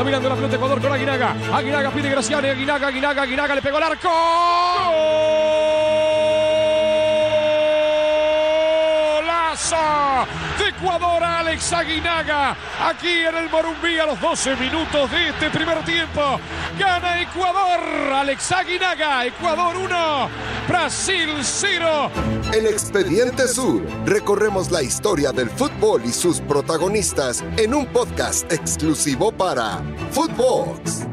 Dominando la pelota Ecuador con Aguinaga. Aguinaga pide Graciani. Aguinaga, Aguinaga, Aguinaga le pegó el arco. ¡Golazo! de Ecuador Alex Aguinaga aquí en el Morumbí a los 12 minutos de este primer tiempo gana Ecuador Alex Aguinaga Ecuador 1 Brasil 0 En Expediente Sur recorremos la historia del fútbol y sus protagonistas en un podcast exclusivo para Footbox.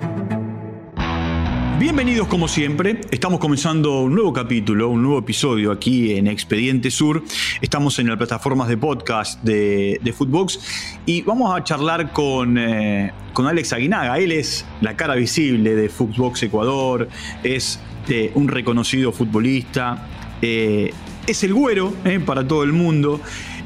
Bienvenidos como siempre, estamos comenzando un nuevo capítulo, un nuevo episodio aquí en Expediente Sur. Estamos en las plataformas de podcast de, de Footbox y vamos a charlar con, eh, con Alex Aguinaga. Él es la cara visible de Footbox Ecuador, es eh, un reconocido futbolista, eh, es el güero eh, para todo el mundo.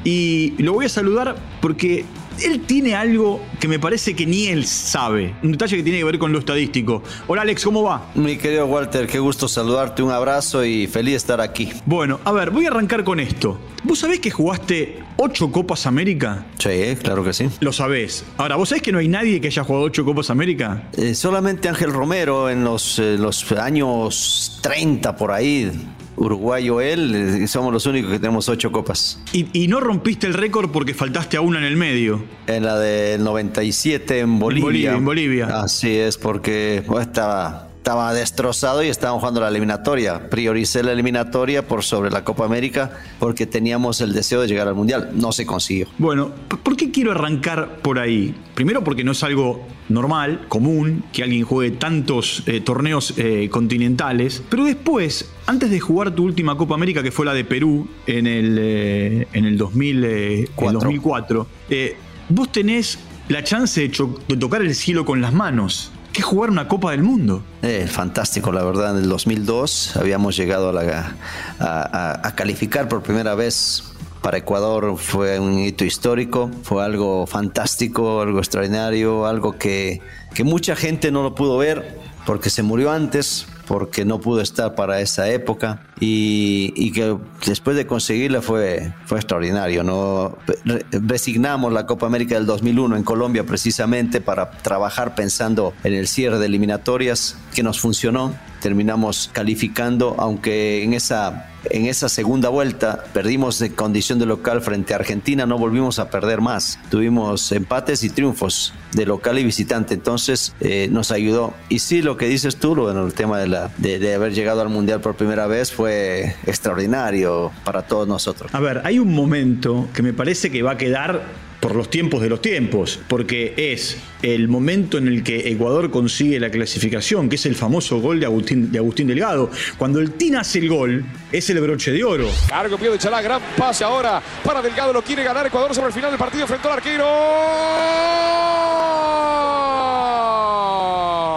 Y lo voy a saludar porque él tiene algo que me parece que ni él sabe. Un detalle que tiene que ver con lo estadístico. Hola Alex, ¿cómo va? Mi querido Walter, qué gusto saludarte, un abrazo y feliz de estar aquí. Bueno, a ver, voy a arrancar con esto. ¿Vos sabés que jugaste 8 Copas América? Sí, claro que sí. Lo sabés. Ahora, ¿vos sabés que no hay nadie que haya jugado 8 Copas América? Eh, solamente Ángel Romero en los, eh, los años 30 por ahí. Uruguayo él, eh, somos los únicos que tenemos ocho copas. Y, y no rompiste el récord porque faltaste a una en el medio. En la del 97 en Bolivia. Bolivia, en Bolivia. Así es, porque estaba, estaba destrozado y estaban jugando la eliminatoria. Prioricé la eliminatoria por sobre la Copa América porque teníamos el deseo de llegar al Mundial. No se consiguió. Bueno, ¿por qué quiero arrancar por ahí? Primero porque no es algo normal, común, que alguien juegue tantos eh, torneos eh, continentales. Pero después, antes de jugar tu última Copa América, que fue la de Perú en el, eh, en el, 2000, eh, el Cuatro. 2004, eh, vos tenés la chance de, de tocar el cielo con las manos. Que jugar una Copa del Mundo. Eh, fantástico, la verdad. En el 2002 habíamos llegado a- a calificar por primera vez para Ecuador. Fue un hito histórico, fue algo fantástico, algo extraordinario, algo que, que mucha gente no lo pudo ver porque se murió antes, porque no pudo estar para esa época y, y que después de conseguirla fue, fue extraordinario. ¿no? Re- resignamos la Copa América del 2001 en Colombia precisamente para trabajar pensando en el cierre de eliminatorias que nos funcionó. Terminamos calificando, aunque en esa, en esa segunda vuelta perdimos de condición de local frente a Argentina, no volvimos a perder más. Tuvimos empates y triunfos de local y visitante, entonces eh, nos ayudó. Y sí, lo que dices tú, bueno, el tema de, la, de, de haber llegado al Mundial por primera vez fue extraordinario para todos nosotros. A ver, hay un momento que me parece que va a quedar por los tiempos de los tiempos, porque es el momento en el que Ecuador consigue la clasificación, que es el famoso gol de Agustín, de Agustín Delgado. Cuando el TIN hace el gol, es el broche de oro. Largo pie de Chalá, gran pase ahora para Delgado, lo quiere ganar Ecuador sobre el final del partido frente al arquero.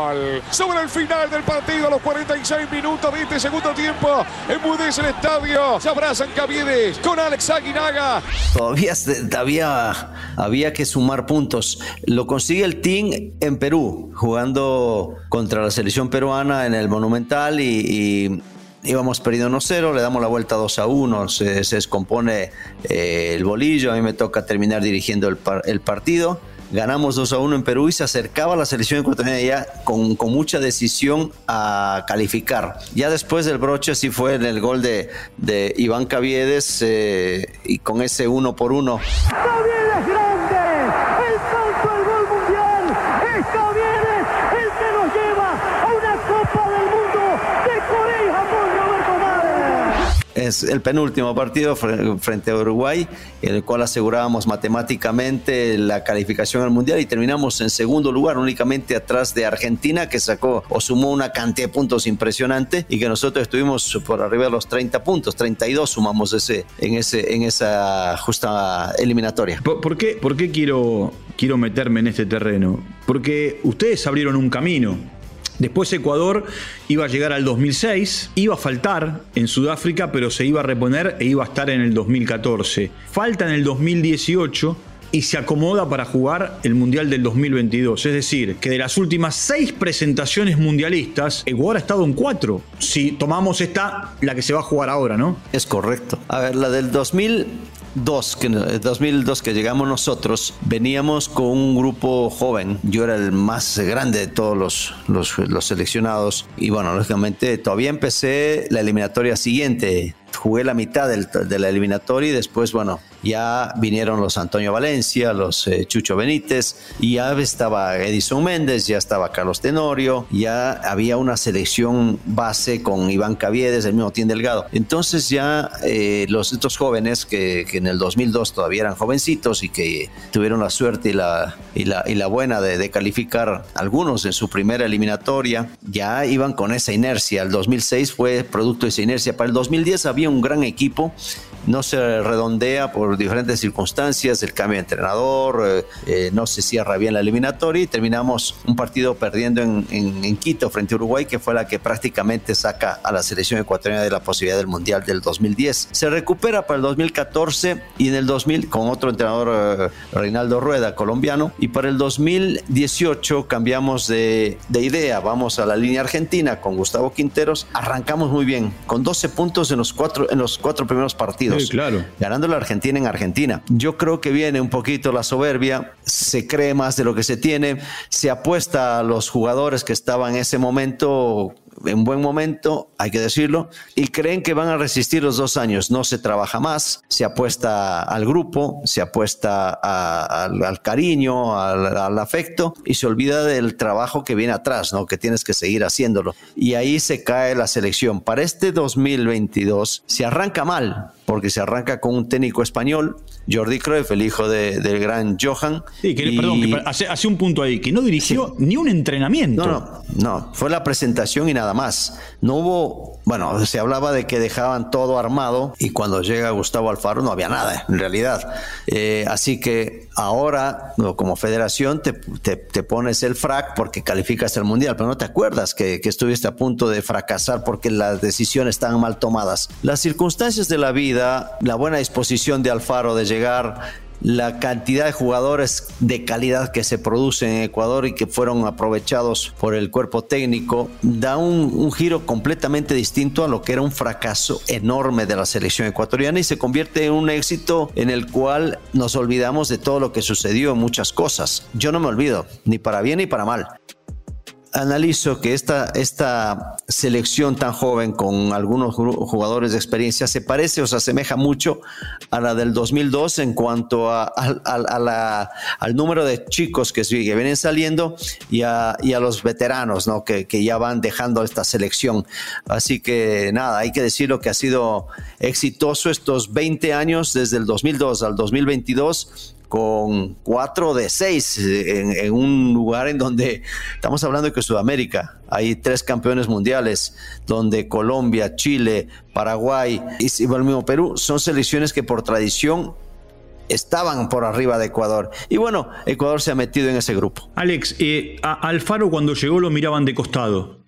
¡Gol! Sobre el final del partido, a los 46 minutos de este segundo tiempo, enmudece el estadio, se abrazan Caviedes con Alex Aguinaga. Todavía se- había, que sumar puntos. Lo consigue el Team en Perú, jugando contra la selección peruana en el Monumental y, y íbamos perdiendo 1-0, le damos la vuelta 2 a 1, se, se descompone eh, el bolillo, a mí me toca terminar dirigiendo el, par- el partido ganamos 2 a 1 en Perú y se acercaba la selección ecuatoriana ya con, con, mucha decisión a calificar. Ya después del broche sí fue en el gol de, de Iván Caviedes eh, y con ese 1 por 1. Es el penúltimo partido fre- frente a Uruguay, en el cual asegurábamos matemáticamente la calificación al Mundial y terminamos en segundo lugar, únicamente atrás de Argentina, que sacó o sumó una cantidad de puntos impresionante y que nosotros estuvimos por arriba de los 30 puntos, 32 sumamos ese, en, ese, en esa justa eliminatoria. ¿Por, por qué, por qué quiero, quiero meterme en este terreno? Porque ustedes abrieron un camino. Después Ecuador iba a llegar al 2006, iba a faltar en Sudáfrica, pero se iba a reponer e iba a estar en el 2014. Falta en el 2018 y se acomoda para jugar el Mundial del 2022. Es decir, que de las últimas seis presentaciones mundialistas, Ecuador ha estado en cuatro. Si tomamos esta, la que se va a jugar ahora, ¿no? Es correcto. A ver, la del 2000 2002 que, 2002 que llegamos nosotros, veníamos con un grupo joven. Yo era el más grande de todos los, los, los seleccionados. Y bueno, lógicamente todavía empecé la eliminatoria siguiente jugué la mitad del, de la eliminatoria y después, bueno, ya vinieron los Antonio Valencia, los eh, Chucho Benítez, y ya estaba Edison Méndez, ya estaba Carlos Tenorio, ya había una selección base con Iván Caviedes, el mismo Tien Delgado. Entonces ya eh, los estos jóvenes que, que, en el 2002 todavía eran jovencitos y que tuvieron la suerte y la, y la, y la buena de, de calificar algunos en su primera eliminatoria, ya iban con esa inercia. El 2006 fue producto de esa inercia. Para el 2010 había un gran equipo no se redondea por diferentes circunstancias, el cambio de entrenador, eh, eh, no se cierra bien la eliminatoria y terminamos un partido perdiendo en, en, Quito frente a Uruguay, que fue la que prácticamente saca a la selección ecuatoriana de la posibilidad del Mundial del 2010. Se recupera para el 2014 y en el 2000 con otro entrenador, eh, Reinaldo Rueda, colombiano, y para el 2018 cambiamos de, de idea, vamos a la línea argentina con Gustavo Quinteros, arrancamos muy bien, con 12 puntos en los cuatro, en los cuatro primeros partidos. Sí, claro. Ganando la Argentina en Argentina. Yo creo que viene un poquito la soberbia, se cree más de lo que se tiene, se apuesta a los jugadores que estaban en ese momento en buen momento, hay que decirlo, y creen que van a resistir los dos años. No se trabaja más, se apuesta al grupo, se apuesta a, a, al cariño, al, al, afecto, y se olvida del trabajo que viene atrás, ¿no? que tienes que seguir haciéndolo. Y ahí se cae la selección. Para este 2022 se arranca mal, porque se arranca con un técnico español, Jordi Cruyff, el hijo de, del gran Johan. Sí, que, y... perdón, que hace, hace, un punto ahí, que no dirigió sí. ni un entrenamiento. No, no, no, fue la presentación y nada más. No hubo, bueno, se hablaba de que dejaban todo armado y cuando llega Gustavo Alfaro no había nada, en realidad. Eh, así que ahora, como federación, te, te, te, pones el frac porque calificas el mundial, pero no te acuerdas que, que estuviste a punto de fracasar porque las decisiones estaban mal tomadas. Las circunstancias de la vida, la buena disposición de Alfaro de llegar, la cantidad de jugadores de calidad que se producen en Ecuador y que fueron aprovechados por el cuerpo técnico, da un, giro completamente distinto a lo que era un fracaso enorme de la selección ecuatoriana y se convierte en un éxito en el cual nos olvidamos de todo lo que sucedió en muchas cosas. Yo no me olvido, ni para bien ni para mal analizo que esta, esta selección tan joven con algunos jugadores de experiencia se parece o se asemeja mucho a la del 2002 en cuanto a, a, la, al número de chicos que, que vienen saliendo y a, y a los veteranos ¿no? que, que, ya van dejando esta selección. Así que nada, hay que decirlo que ha sido exitoso estos 20 años desde el 2002 al 2022 con cuatro de seis en, en, un lugar en donde estamos hablando de que Sudamérica hay tres campeones mundiales, donde Colombia, Chile, Paraguay y el mismo Perú son selecciones que por tradición estaban por arriba de Ecuador. Y bueno, Ecuador se ha metido en ese grupo. Alex, eh, Alfaro cuando llegó lo miraban de costado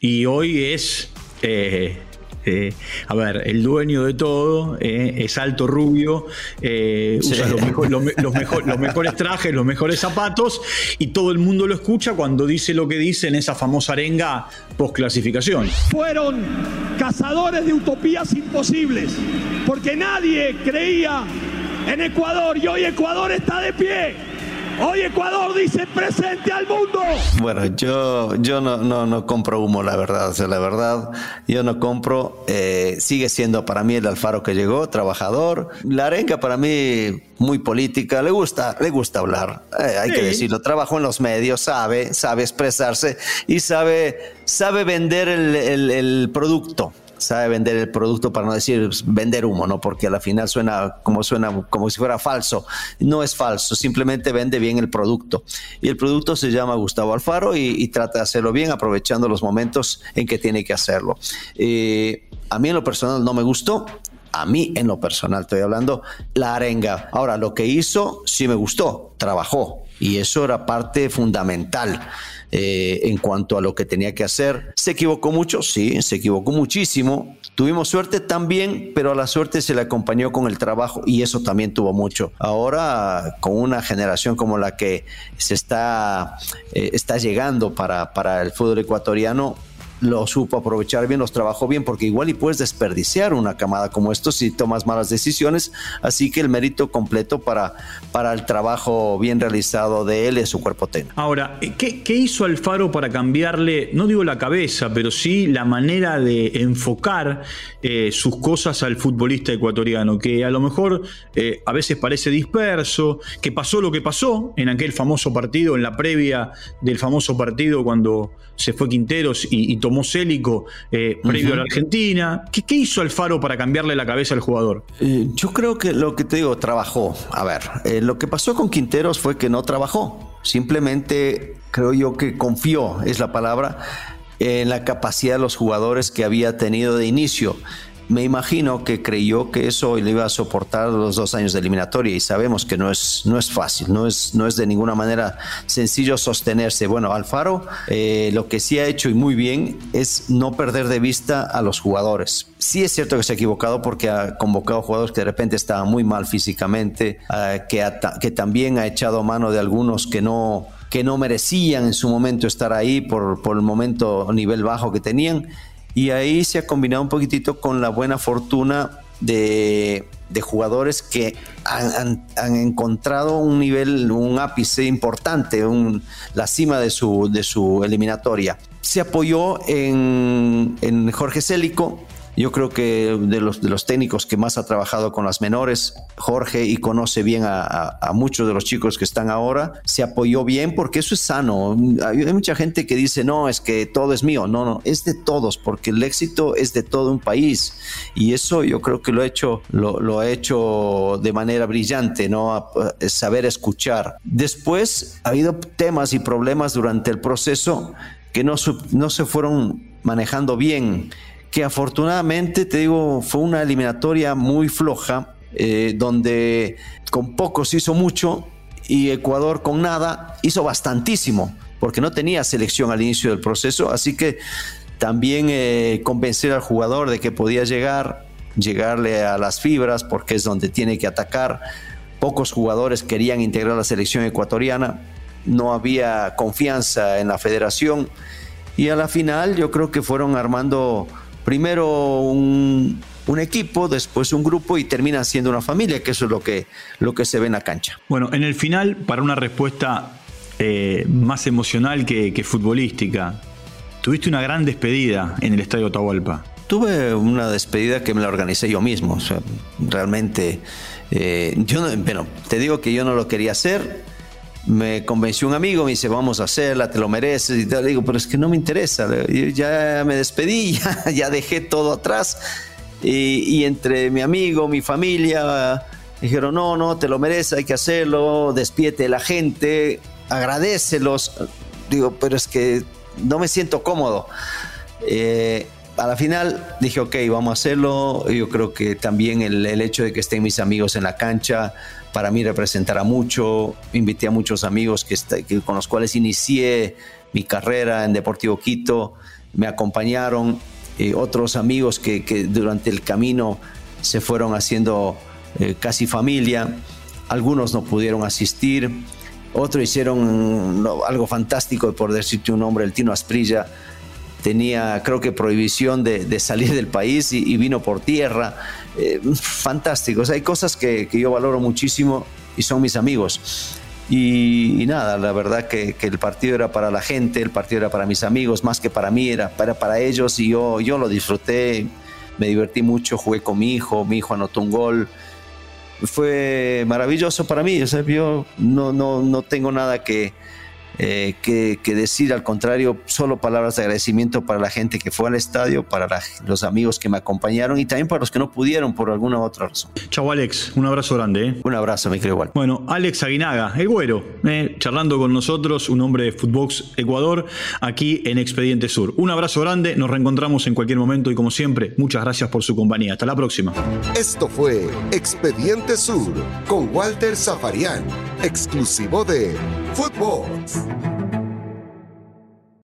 y hoy es... Eh eh, a ver, el dueño de todo eh, es alto, rubio, eh, sí. usa los, mejor, los, los, mejor, los, mejores trajes, los mejores zapatos y todo el mundo lo escucha cuando dice lo que dice en esa famosa arenga post clasificación. Fueron cazadores de utopías imposibles porque nadie creía en Ecuador y hoy Ecuador está de pie. Hoy Ecuador dice presente al mundo. Bueno, yo, yo no, no, no compro humo, la verdad. O sea, la verdad, yo no compro. Eh, sigue siendo para mí el Alfaro que llegó, trabajador. La arenga para mí muy política, le gusta, le gusta hablar, eh, hay sí. que decirlo, trabajó en los medios, sabe, sabe expresarse y sabe, sabe vender el, el, el producto sabe vender el producto para no decir vender humo, ¿no? Porque a la final suena como suena como si fuera falso. No es falso, simplemente vende bien el producto. Y el producto se llama Gustavo Alfaro y, y trata de hacerlo bien, aprovechando los momentos en que tiene que hacerlo. Eh, a mí en lo personal no me gustó, a mí en lo personal estoy hablando, la arenga. Ahora, lo que hizo sí me gustó, trabajó y eso era parte fundamental eh, en cuanto a lo que tenía que hacer. ¿Se equivocó mucho? Sí, se equivocó muchísimo. Tuvimos suerte también, pero a la suerte se le acompañó con el trabajo y eso también tuvo mucho. Ahora, con una generación como la que se está, eh, está llegando para, para el fútbol ecuatoriano, lo supo aprovechar bien, los trabajó bien, porque igual y puedes desperdiciar una camada como esto si tomas malas decisiones. Así que el mérito completo para, para el trabajo bien realizado de él y de su cuerpo técnico. Ahora, ¿qué, ¿qué hizo Alfaro para cambiarle, no digo la cabeza, pero sí la manera de enfocar eh, sus cosas al futbolista ecuatoriano? Que a lo mejor eh, a veces parece disperso, que pasó lo que pasó en aquel famoso partido, en la previa del famoso partido cuando se fue Quinteros y, y tomó Célico eh, previo a la Argentina. ¿Qué, ¿Qué, hizo Alfaro para cambiarle la cabeza al jugador? Eh, yo creo que lo que te digo, trabajó. A ver, eh, lo que pasó con Quinteros fue que no trabajó. Simplemente creo yo que confió, es la palabra, en la capacidad de los jugadores que había tenido de inicio me imagino que creyó que eso le iba a soportar los dos años de eliminatoria y sabemos que no es, no es fácil, no es, no es de ninguna manera sencillo sostenerse. Bueno, Alfaro eh, lo que sí ha hecho y muy bien es no perder de vista a los jugadores. Sí es cierto que se ha equivocado porque ha convocado jugadores que de repente estaban muy mal físicamente, uh, que, que también ha echado mano de algunos que no que no merecían en su momento estar ahí por, por el momento nivel bajo que tenían y ahí se ha combinado un poquitito con la buena fortuna de, de jugadores que han, encontrado un nivel, un ápice importante, un, la cima de su, de su eliminatoria. Se apoyó en, en Jorge Célico, yo creo que de los, de los técnicos que más ha trabajado con las menores, Jorge, y conoce bien a, a, a, muchos de los chicos que están ahora, se apoyó bien porque eso es sano. Hay, mucha gente que dice, no, es que todo es mío. No, no, es de todos, porque el éxito es de todo un país. Y eso yo creo que lo ha hecho, lo, ha hecho de manera brillante, ¿no? saber escuchar. Después ha habido temas y problemas durante el proceso que no, no se fueron manejando bien que afortunadamente, te digo, fue una eliminatoria muy floja, eh, donde con poco se hizo mucho y Ecuador con nada hizo bastantísimo, porque no tenía selección al inicio del proceso, así que también eh, convencer al jugador de que podía llegar, llegarle a las fibras, porque es donde tiene que atacar. Pocos jugadores querían integrar la selección ecuatoriana, no había confianza en la federación y a la final yo creo que fueron armando primero un, un, equipo, después un grupo y termina siendo una familia, que eso es lo que, lo que se ve en la cancha. Bueno, en el final, para una respuesta eh, más emocional que, que, futbolística, tuviste una gran despedida en el Estadio Atahualpa. Tuve una despedida que me la organicé yo mismo, o sea, realmente, eh, yo no, bueno, te digo que yo no lo quería hacer, me convenció un amigo, me dice, vamos a hacerla, te lo mereces y tal. Le digo, pero es que no me interesa, ya me despedí, ya, dejé todo atrás. Y, entre mi amigo, mi familia, dijeron, no, no, te lo mereces, hay que hacerlo, despiete la gente, agradecelos. Digo, pero es que no me siento cómodo. Eh, a la final dije, ok, vamos a hacerlo. Yo creo que también el, el hecho de que estén mis amigos en la cancha, para mí representará mucho. Invité a muchos amigos que, con los cuales inicié mi carrera en Deportivo Quito, me acompañaron, eh, otros amigos que, durante el camino se fueron haciendo eh, casi familia, algunos no pudieron asistir, otros hicieron no, algo fantástico, por decirte un nombre, el Tino Asprilla. Tenía creo que prohibición de, salir del país y vino por tierra eh, fantásticos. Hay cosas que, yo valoro muchísimo y son mis amigos. Y, nada, la verdad que, que, el partido era para la gente, el partido era para mis amigos, más que para mí, era para, para ellos y yo, yo lo disfruté, me divertí mucho, jugué con mi hijo, mi hijo anotó un gol. Fue maravilloso para mí, o sea, yo no, no, no tengo nada que, eh, que, que, decir, al contrario, solo palabras de agradecimiento para la gente que fue al estadio, para la, los amigos que me acompañaron y también para los que no pudieron por alguna otra razón. Chau Alex, un abrazo grande. ¿eh? Un abrazo, me creo igual. Bueno, Alex Aguinaga, el güero, eh, charlando con nosotros, un hombre de Footbox Ecuador, aquí en Expediente Sur. Un abrazo grande, nos reencontramos en cualquier momento y como siempre, muchas gracias por su compañía. Hasta la próxima. Esto fue Expediente Sur con Walter Zafarian, exclusivo de Footbox. Thank you.